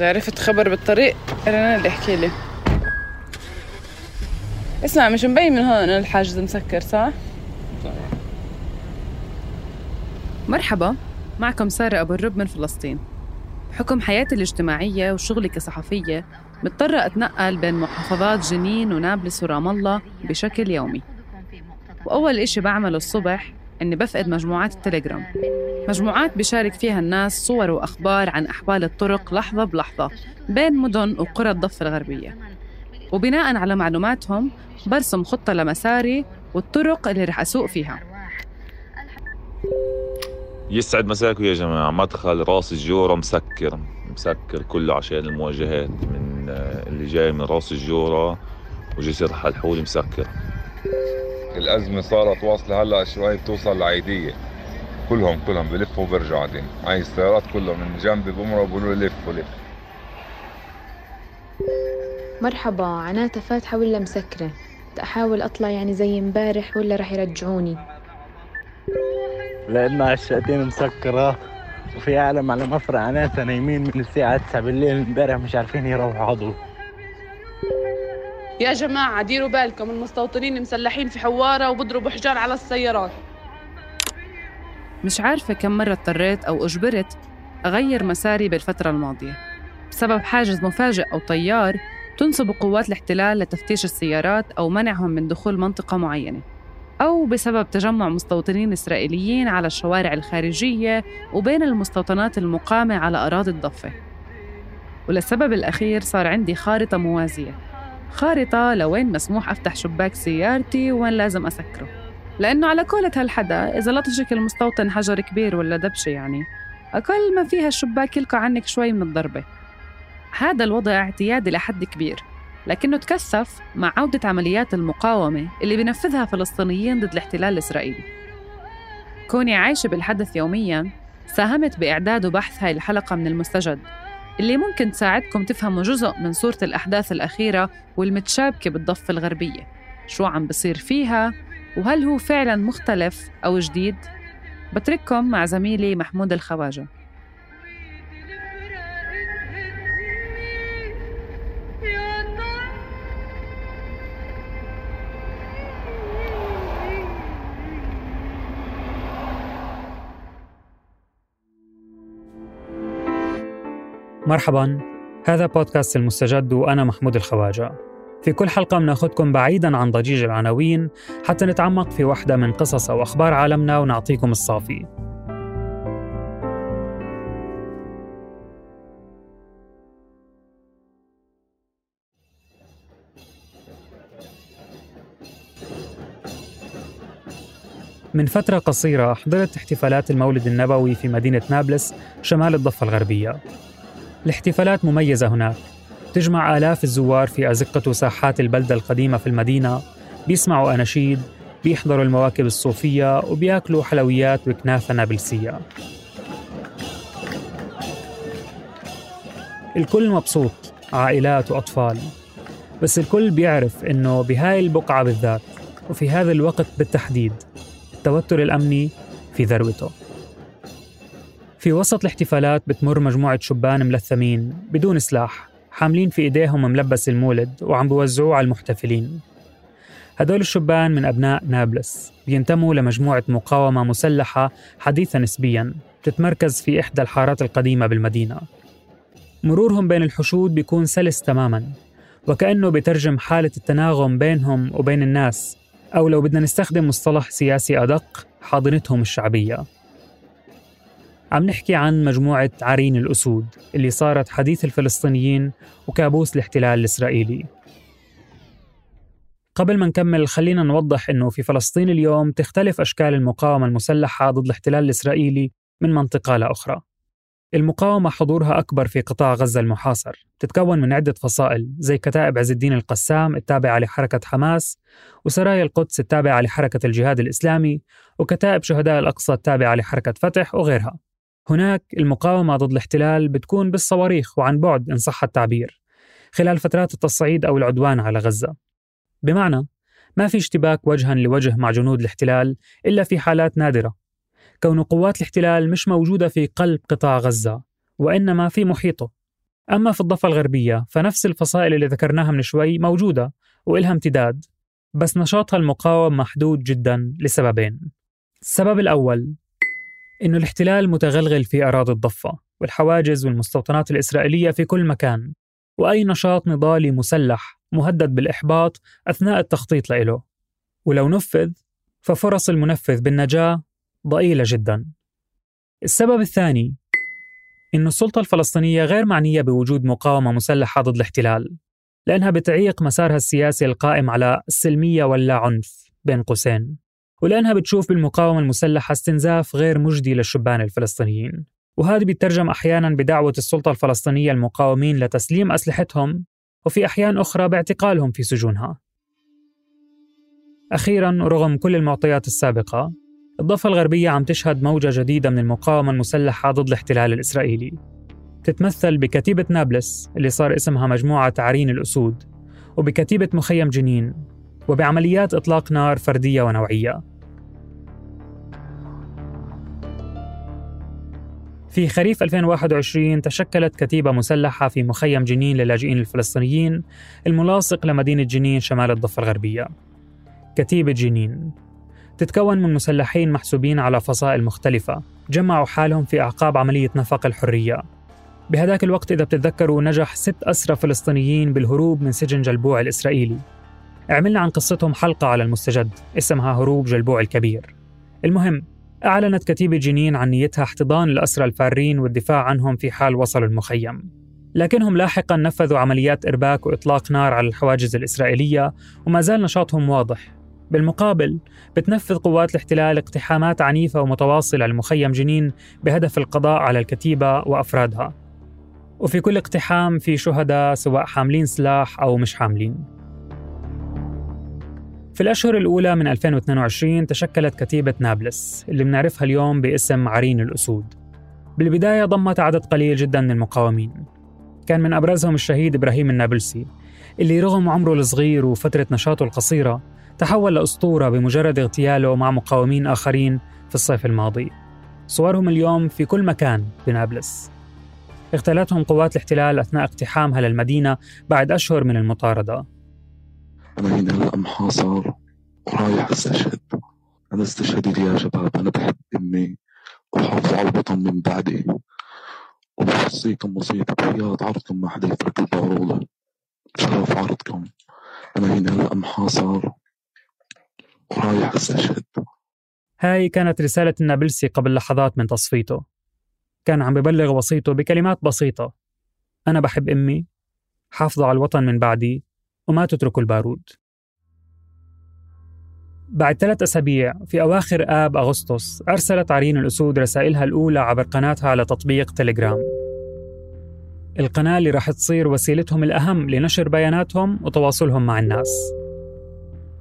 إذا عرفت خبر بالطريق؟ أنا اللي احكي لي. اسمع مش مبين من هون إنه الحاجز مسكر صح؟ مرحبا معكم سارة أبو الرب من فلسطين. بحكم حياتي الاجتماعية وشغلي كصحفية مضطرة أتنقل بين محافظات جنين ونابلس ورام الله بشكل يومي. وأول إشي بعمله الصبح إني بفقد مجموعات التليجرام. مجموعات بشارك فيها الناس صور وأخبار عن أحوال الطرق لحظة بلحظة بين مدن وقرى الضفة الغربية. وبناء على معلوماتهم برسم خطة لمساري والطرق اللي رح أسوق فيها. يسعد مساكم يا جماعة. مدخل راس الجورة مسكر. مسكر كله عشان المواجهات من اللي جاي من راس الجورة وجسر حلحول مسكر. الأزمة صارت واصلة هلأ شوي بتوصل لعيدية. كلهم كلهم بلفوا وبرجعوا بعدين هاي السيارات كلهم من جنبي بمروا بقولوا لف ولف. مرحبا عناتها فاتحة ولا مسكرة. أحاول أطلع يعني زي امبارح ولا رح يرجعوني؟ لأن الشقتين مسكرة وفي عالم على مفرق عناتها نايمين من الساعة 9 بالليل امبارح مش عارفين يروحوا عضو. يا جماعة ديروا بالكم المستوطنين مسلحين في حوارة وبضربوا حجار على السيارات. مش عارفة كم مرة اضطريت أو أجبرت أغير مساري بالفترة الماضية. بسبب حاجز مفاجئ أو طيار تنصب قوات الاحتلال لتفتيش السيارات أو منعهم من دخول منطقة معينة. أو بسبب تجمع مستوطنين إسرائيليين على الشوارع الخارجية وبين المستوطنات المقامة على أراضي الضفة. وللسبب الأخير صار عندي خارطة موازية. خارطة لوين مسموح أفتح شباك سيارتي وين لازم أسكره. لأنه على قولة هالحدا إذا لطشك المستوطن حجر كبير ولا دبشة يعني أقل ما فيها الشباك يلقى عنك شوي من الضربة. هذا الوضع اعتيادي لحد كبير لكنه تكثف مع عودة عمليات المقاومة اللي بنفذها فلسطينيين ضد الاحتلال الإسرائيلي. كوني عايشة بالحدث يومياً ساهمت بإعداد وبحث هاي الحلقة من المستجد اللي ممكن تساعدكم تفهموا جزء من صورة الأحداث الأخيرة والمتشابكة بالضفة الغربية. شو عم بصير فيها؟ وهل هو فعلا مختلف أو جديد؟ بترككم مع زميلي محمود الخواجة مرحبا هذا بودكاست المستجد وأنا محمود الخواجة في كل حلقة بناخدكم بعيدا عن ضجيج العناوين حتى نتعمق في واحدة من قصص أو أخبار عالمنا ونعطيكم الصافي. من فترة قصيرة حضرت احتفالات المولد النبوي في مدينة نابلس شمال الضفة الغربية. الاحتفالات مميزة هناك. تجمع آلاف الزوار في أزقة وساحات البلدة القديمة في المدينة. بيسمعوا أناشيد بيحضروا المواكب الصوفية وبيأكلوا حلويات وكنافة نابلسية. الكل مبسوط عائلات وأطفال. بس الكل بيعرف إنه بهاي البقعة بالذات وفي هذا الوقت بالتحديد التوتر الأمني في ذروته. في وسط الاحتفالات بتمر مجموعة شبان ملثمين بدون سلاح حاملين في إيديهم ملبس المولد وعم بوزعوه على المحتفلين. هدول الشبان من أبناء نابلس بينتموا لمجموعة مقاومة مسلحة حديثة نسبياً تتمركز في إحدى الحارات القديمة بالمدينة. مرورهم بين الحشود بيكون سلس تماماً وكأنه بترجم حالة التناغم بينهم وبين الناس أو لو بدنا نستخدم مصطلح سياسي أدق حاضنتهم الشعبية. عم نحكي عن مجموعة عرين الأسود اللي صارت حديث الفلسطينيين وكابوس الاحتلال الإسرائيلي. قبل ما نكمل خلينا نوضح أنه في فلسطين اليوم تختلف أشكال المقاومة المسلحة ضد الاحتلال الإسرائيلي من منطقة لأخرى المقاومة حضورها أكبر في قطاع غزة المحاصر تتكون من عدة فصائل زي كتائب عز الدين القسام التابعة لحركة حماس وسرايا القدس التابعة لحركة الجهاد الإسلامي وكتائب شهداء الأقصى التابعة لحركة فتح وغيرها. هناك المقاومة ضد الاحتلال بتكون بالصواريخ وعن بعد إن صح التعبير خلال فترات التصعيد أو العدوان على غزة. بمعنى ما في اشتباك وجها لوجه مع جنود الاحتلال إلا في حالات نادرة. كون قوات الاحتلال مش موجودة في قلب قطاع غزة وإنما في محيطه. أما في الضفة الغربية فنفس الفصائل اللي ذكرناها من شوي موجودة وإلها امتداد بس نشاطها المقاوم محدود جدا لسببين. السبب الأول إنه الاحتلال متغلغل في أراضي الضفة والحواجز والمستوطنات الإسرائيلية في كل مكان. وأي نشاط نضالي مسلح مهدد بالإحباط أثناء التخطيط له. ولو نفذ ففرص المنفذ بالنجاة ضئيلة جدا. السبب الثاني إن السلطة الفلسطينية غير معنية بوجود مقاومة مسلحة ضد الاحتلال لأنها بتعيق مسارها السياسي القائم على السلمية واللا عنف بين قوسين. ولأنها بتشوف بالمقاومة المسلحة استنزاف غير مجدي للشبان الفلسطينيين. وهذا بيترجم أحيانا بدعوة السلطة الفلسطينية المقاومين لتسليم أسلحتهم وفي أحيان أخرى باعتقالهم في سجونها. أخيرا رغم كل المعطيات السابقة الضفة الغربية عم تشهد موجة جديدة من المقاومة المسلحة ضد الاحتلال الإسرائيلي. تتمثل بكتيبة نابلس اللي صار اسمها مجموعة عرين الأسود وبكتيبة مخيم جنين وبعمليات إطلاق نار فردية ونوعية. في خريف 2021 تشكلت كتيبة مسلحة في مخيم جنين للاجئين الفلسطينيين الملاصق لمدينة جنين شمال الضفة الغربية. كتيبة جنين. تتكون من مسلحين محسوبين على فصائل مختلفة جمعوا حالهم في أعقاب عملية نفق الحرية. بهذاك الوقت إذا بتتذكروا نجح ست أسرى فلسطينيين بالهروب من سجن جلبوع الإسرائيلي. عملنا عن قصتهم حلقة على المستجد اسمها هروب جلبوع الكبير. المهم أعلنت كتيبة جنين عن نيتها احتضان الأسرى الفارين والدفاع عنهم في حال وصلوا المخيم. لكنهم لاحقا نفذوا عمليات إرباك وإطلاق نار على الحواجز الإسرائيلية وما زال نشاطهم واضح. بالمقابل بتنفذ قوات الاحتلال اقتحامات عنيفة ومتواصلة لمخيم جنين بهدف القضاء على الكتيبة وأفرادها. وفي كل اقتحام في شهداء سواء حاملين سلاح أو مش حاملين. في الأشهر الأولى من 2022 تشكلت كتيبة نابلس اللي بنعرفها اليوم باسم عرين الأسود. بالبداية ضمت عدد قليل جدا من المقاومين. كان من أبرزهم الشهيد إبراهيم النابلسي اللي رغم عمره الصغير وفترة نشاطه القصيرة تحول لأسطورة بمجرد اغتياله مع مقاومين آخرين في الصيف الماضي. صورهم اليوم في كل مكان بنابلس. اغتالتهم قوات الاحتلال أثناء اقتحامها للمدينة بعد أشهر من المطاردة. أنا هنا هلا محاصر ورايح أستشهد. أنا استشهدي لي يا شباب. أنا بحب أمي وحافظ على الوطن من بعدي. وبوصيكم وصية بحياة عرضكم ما حدا يفرق البارولة بشرف عرضكم. أنا هنا هلا محاصر ورايح أستشهد. هاي كانت رسالة النابلسي قبل لحظات من تصفيته. كان عم ببلغ وصيته بكلمات بسيطة. أنا بحب أمي حافظوا على الوطن من بعدي. وما تتركوا البارود. بعد ثلاث أسابيع في أواخر آب أغسطس أرسلت عرين الأسود رسائلها الأولى عبر قناتها على تطبيق تليجرام. القناة اللي راح تصير وسيلتهم الأهم لنشر بياناتهم وتواصلهم مع الناس.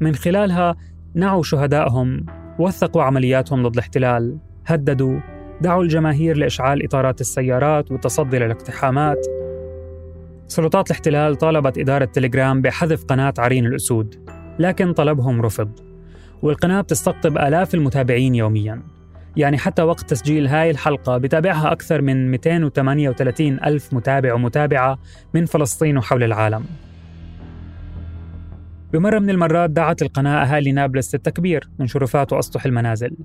من خلالها نعوا شهدائهم وثقوا عملياتهم ضد الاحتلال هددوا دعوا الجماهير لإشعال إطارات السيارات والتصدي للاقتحامات سلطات الاحتلال طالبت إدارة تليجرام بحذف قناة عرين الأسود لكن طلبهم رفض والقناة بتستقطب آلاف المتابعين يومياً. يعني حتى وقت تسجيل هاي الحلقة بتابعها أكثر من 238 ألف متابع ومتابعة من فلسطين وحول العالم. بمرة من المرات دعت القناة أهالي نابلس للتكبير من شرفات وأسطح المنازل.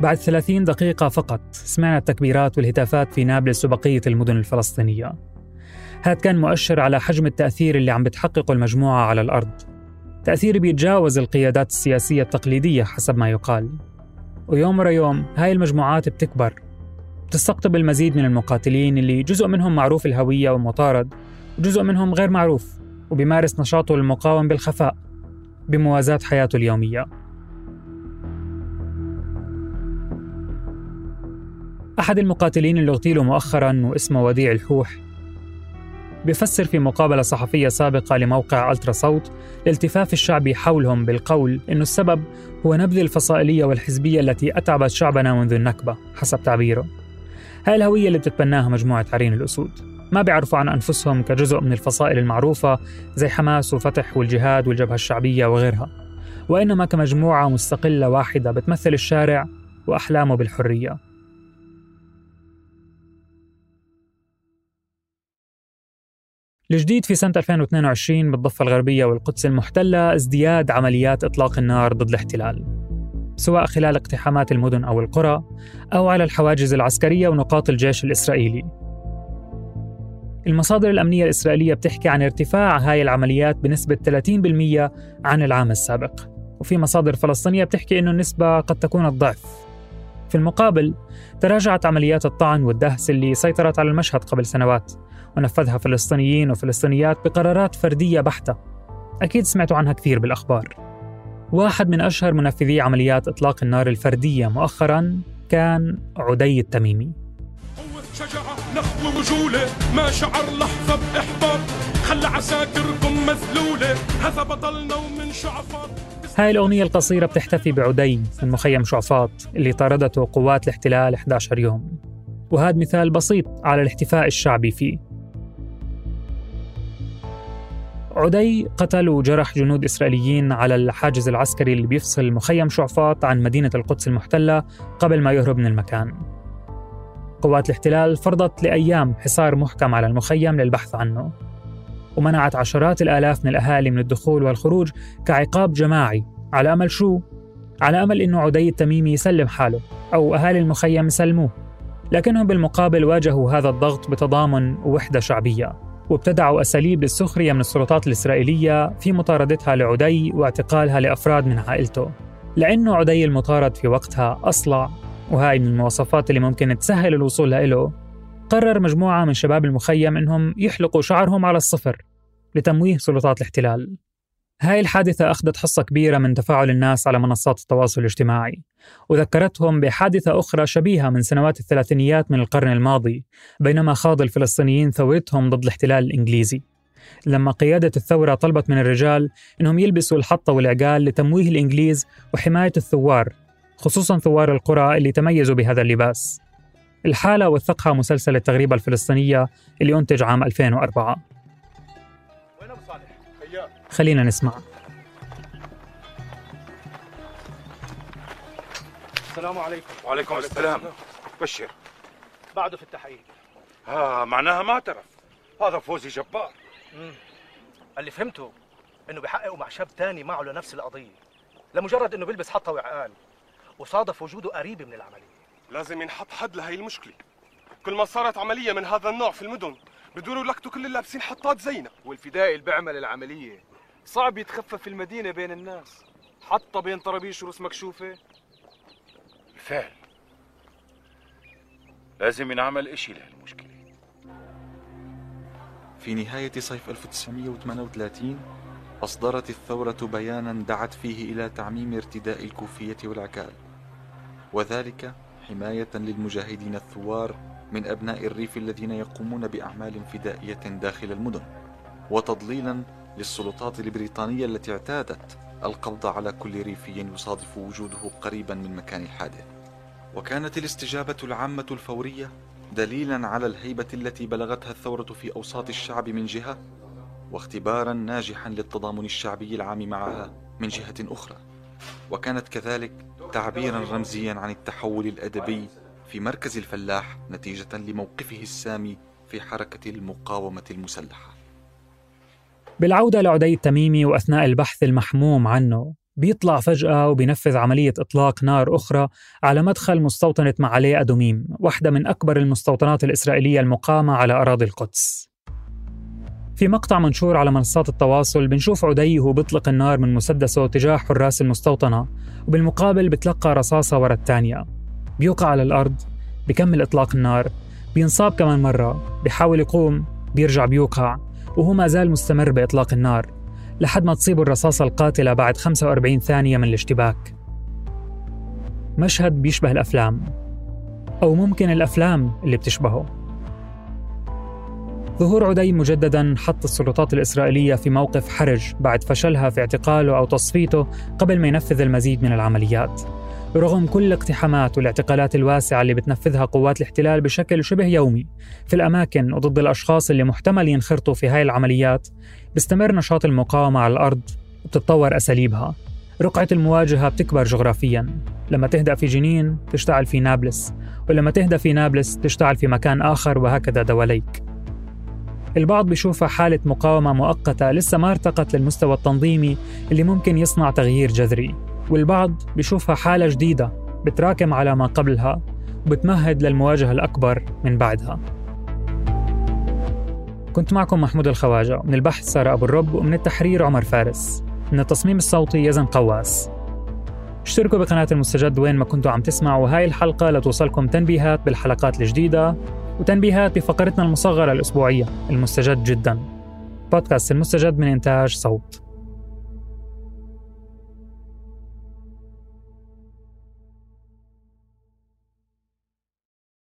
بعد 30 دقيقة فقط. سمعنا التكبيرات والهتافات في نابلس وبقية المدن الفلسطينية. هذا كان مؤشر على حجم التأثير اللي عم بتحققه المجموعة على الأرض. تأثير بيتجاوز القيادات السياسية التقليدية حسب ما يقال. ويوم ورا يوم هاي المجموعات بتكبر. بتستقطب المزيد من المقاتلين اللي جزء منهم معروف الهوية ومطارد وجزء منهم غير معروف وبيمارس نشاطه المقاوم بالخفاء بموازاة حياته اليومية. أحد المقاتلين اللي اغتيلوا مؤخرا واسمه وديع الحوح. بيفسر في مقابلة صحفية سابقة لموقع ألترا صوت الالتفاف الشعبي حولهم بالقول إنه السبب هو نبذ الفصائلية والحزبية التي أتعبت شعبنا منذ النكبة حسب تعبيره. هاي الهوية اللي بتتبناها مجموعة عرين الأسود. ما بيعرفوا عن أنفسهم كجزء من الفصائل المعروفة زي حماس وفتح والجهاد والجبهة الشعبية وغيرها. وإنما كمجموعة مستقلة واحدة بتمثل الشارع وأحلامه بالحرية. الجديد في سنة 2022 بالضفة الغربية والقدس المحتلة ازدياد عمليات إطلاق النار ضد الاحتلال سواء خلال اقتحامات المدن أو القرى أو على الحواجز العسكرية ونقاط الجيش الإسرائيلي. المصادر الأمنية الإسرائيلية بتحكي عن ارتفاع هاي العمليات بنسبة 30% عن العام السابق وفي مصادر فلسطينية بتحكي أنه النسبة قد تكون الضعف. في المقابل تراجعت عمليات الطعن والدهس اللي سيطرت على المشهد قبل سنوات ونفذها فلسطينيين وفلسطينيات بقرارات فردية بحتة. أكيد سمعتوا عنها كثير بالأخبار. واحد من أشهر منفذي عمليات إطلاق النار الفردية مؤخرا كان عدي التميمي. قوة شجاعة نخوة وجولة ما شعر لحظة بإحباط. خلى عساكركم مذلولة هذا بطلنا ومن شعفاط. هاي الأغنية القصيرة بتحتفي بعدي من مخيم شعفاط اللي طاردته قوات الاحتلال 11 يوم. وهذا مثال بسيط على الاحتفاء الشعبي فيه. عدي قتل وجرح جنود إسرائيليين على الحاجز العسكري اللي بيفصل مخيم شعفاط عن مدينة القدس المحتلة قبل ما يهرب من المكان. قوات الاحتلال فرضت لأيام حصار محكم على المخيم للبحث عنه. ومنعت عشرات الآلاف من الأهالي من الدخول والخروج كعقاب جماعي على أمل شو؟ على أمل إنه عدي التميمي يسلم حاله أو أهالي المخيم يسلموه. لكنهم بالمقابل واجهوا هذا الضغط بتضامن ووحدة شعبية. وابتدعوا أساليب للسخرية من السلطات الإسرائيلية في مطاردتها لعدي واعتقالها لأفراد من عائلته. لأنه عدي المطارد في وقتها أصلع وهاي من المواصفات اللي ممكن تسهل الوصول له. قرر مجموعة من شباب المخيم إنهم يحلقوا شعرهم على الصفر لتمويه سلطات الاحتلال. هاي الحادثة أخذت حصة كبيرة من تفاعل الناس على منصات التواصل الاجتماعي. وذكرتهم بحادثة أخرى شبيهة من سنوات الثلاثينيات من القرن الماضي بينما خاض الفلسطينيين ثورتهم ضد الاحتلال الإنجليزي. لما قيادة الثورة طلبت من الرجال أنهم يلبسوا الحطة والعقال لتمويه الإنجليز وحماية الثوار خصوصا ثوار القرى اللي تميزوا بهذا اللباس. الحالة وثقها مسلسل التغريبة الفلسطينية اللي أنتج عام 2004 خلينا نسمع. السلام عليكم. وعليكم السلام. بشر. بعده في التحقيق ها معناها ما اعترف. هذا فوزي جبار. مم. اللي فهمته إنه بيحققوا مع شاب تاني معه لنفس القضية. لمجرد إنه بيلبس حطة وعقال. وصادف وجوده قريب من العملية. لازم ينحط حد لهي المشكلة. كل ما صارت عملية من هذا النوع في المدن بدوروا يلقطوا كل اللابسين حطات زينا والفدائي اللي بيعمل العملية صعب يتخفى في المدينة بين الناس. حطه بين طرابيش ورس مكشوفة. بالفعل. لازم ينعمل إشي لهالمشكلة. في نهاية صيف 1938 أصدرت الثورة بيانا دعت فيه إلى تعميم ارتداء الكوفية والعكال. وذلك حماية للمجاهدين الثوار من أبناء الريف الذين يقومون بأعمال فدائية داخل المدن وتضليلا للسلطات البريطانية التي اعتادت القبض على كل ريفي يصادف وجوده قريبا من مكان الحادث وكانت الاستجابة العامة الفورية دليلا على الهيبة التي بلغتها الثورة في أوساط الشعب من جهة واختبارا ناجحا للتضامن الشعبي العام معها من جهة أخرى. وكانت كذلك تعبيرا رمزيا عن التحول الأدبي في مركز الفلاح نتيجة لموقفه السامي في حركة المقاومة المسلحة. بالعودة لعدي التميمي وأثناء البحث المحموم عنه بيطلع فجأة وبينفذ عملية إطلاق نار أخرى على مدخل مستوطنة معالي أدوميم واحدة من أكبر المستوطنات الإسرائيلية المقامة على أراضي القدس. في مقطع منشور على منصات التواصل بنشوف عدي وهو بيطلق النار من مسدسه تجاه حراس المستوطنة وبالمقابل بتلقى رصاصة ورا الثانية. بيوقع على الأرض بكمل إطلاق النار بينصاب كمان مرة بيحاول يقوم بيرجع بيوقع. وهو ما زال مستمر بإطلاق النار لحد ما تصيبه الرصاصة القاتلة بعد 45 ثانية من الاشتباك. مشهد بيشبه الأفلام أو ممكن الأفلام اللي بتشبهه. ظهور عدي مجددا حط السلطات الإسرائيلية في موقف حرج بعد فشلها في اعتقاله أو تصفيته قبل ما ينفذ المزيد من العمليات. رغم كل الاقتحامات والاعتقالات الواسعة اللي بتنفذها قوات الاحتلال بشكل شبه يومي في الأماكن وضد الأشخاص اللي محتمل ينخرطوا في هاي العمليات بيستمر نشاط المقاومة على الأرض وبتتطور أساليبها. رقعة المواجهة بتكبر جغرافيا. لما تهدأ في جنين تشتعل في نابلس ولما تهدأ في نابلس تشتعل في مكان آخر وهكذا دواليك. البعض بيشوفها حالة مقاومة مؤقتة لسه ما ارتقت للمستوى التنظيمي اللي ممكن يصنع تغيير جذري. والبعض بيشوفها حالة جديدة بتراكم على ما قبلها وبتمهد للمواجهة الأكبر من بعدها. كنت معكم محمود الخواجة. من البحث سارة أبو الرب ومن التحرير عمر فارس. من التصميم الصوتي يزن قواس. اشتركوا بقناة المستجد وين ما كنتوا عم تسمعوا. هاي الحلقة لتوصلكم تنبيهات بالحلقات الجديدة وتنبيهات بفقرتنا المصغرة الأسبوعية المستجد جدا. بودكاست المستجد من إنتاج صوت.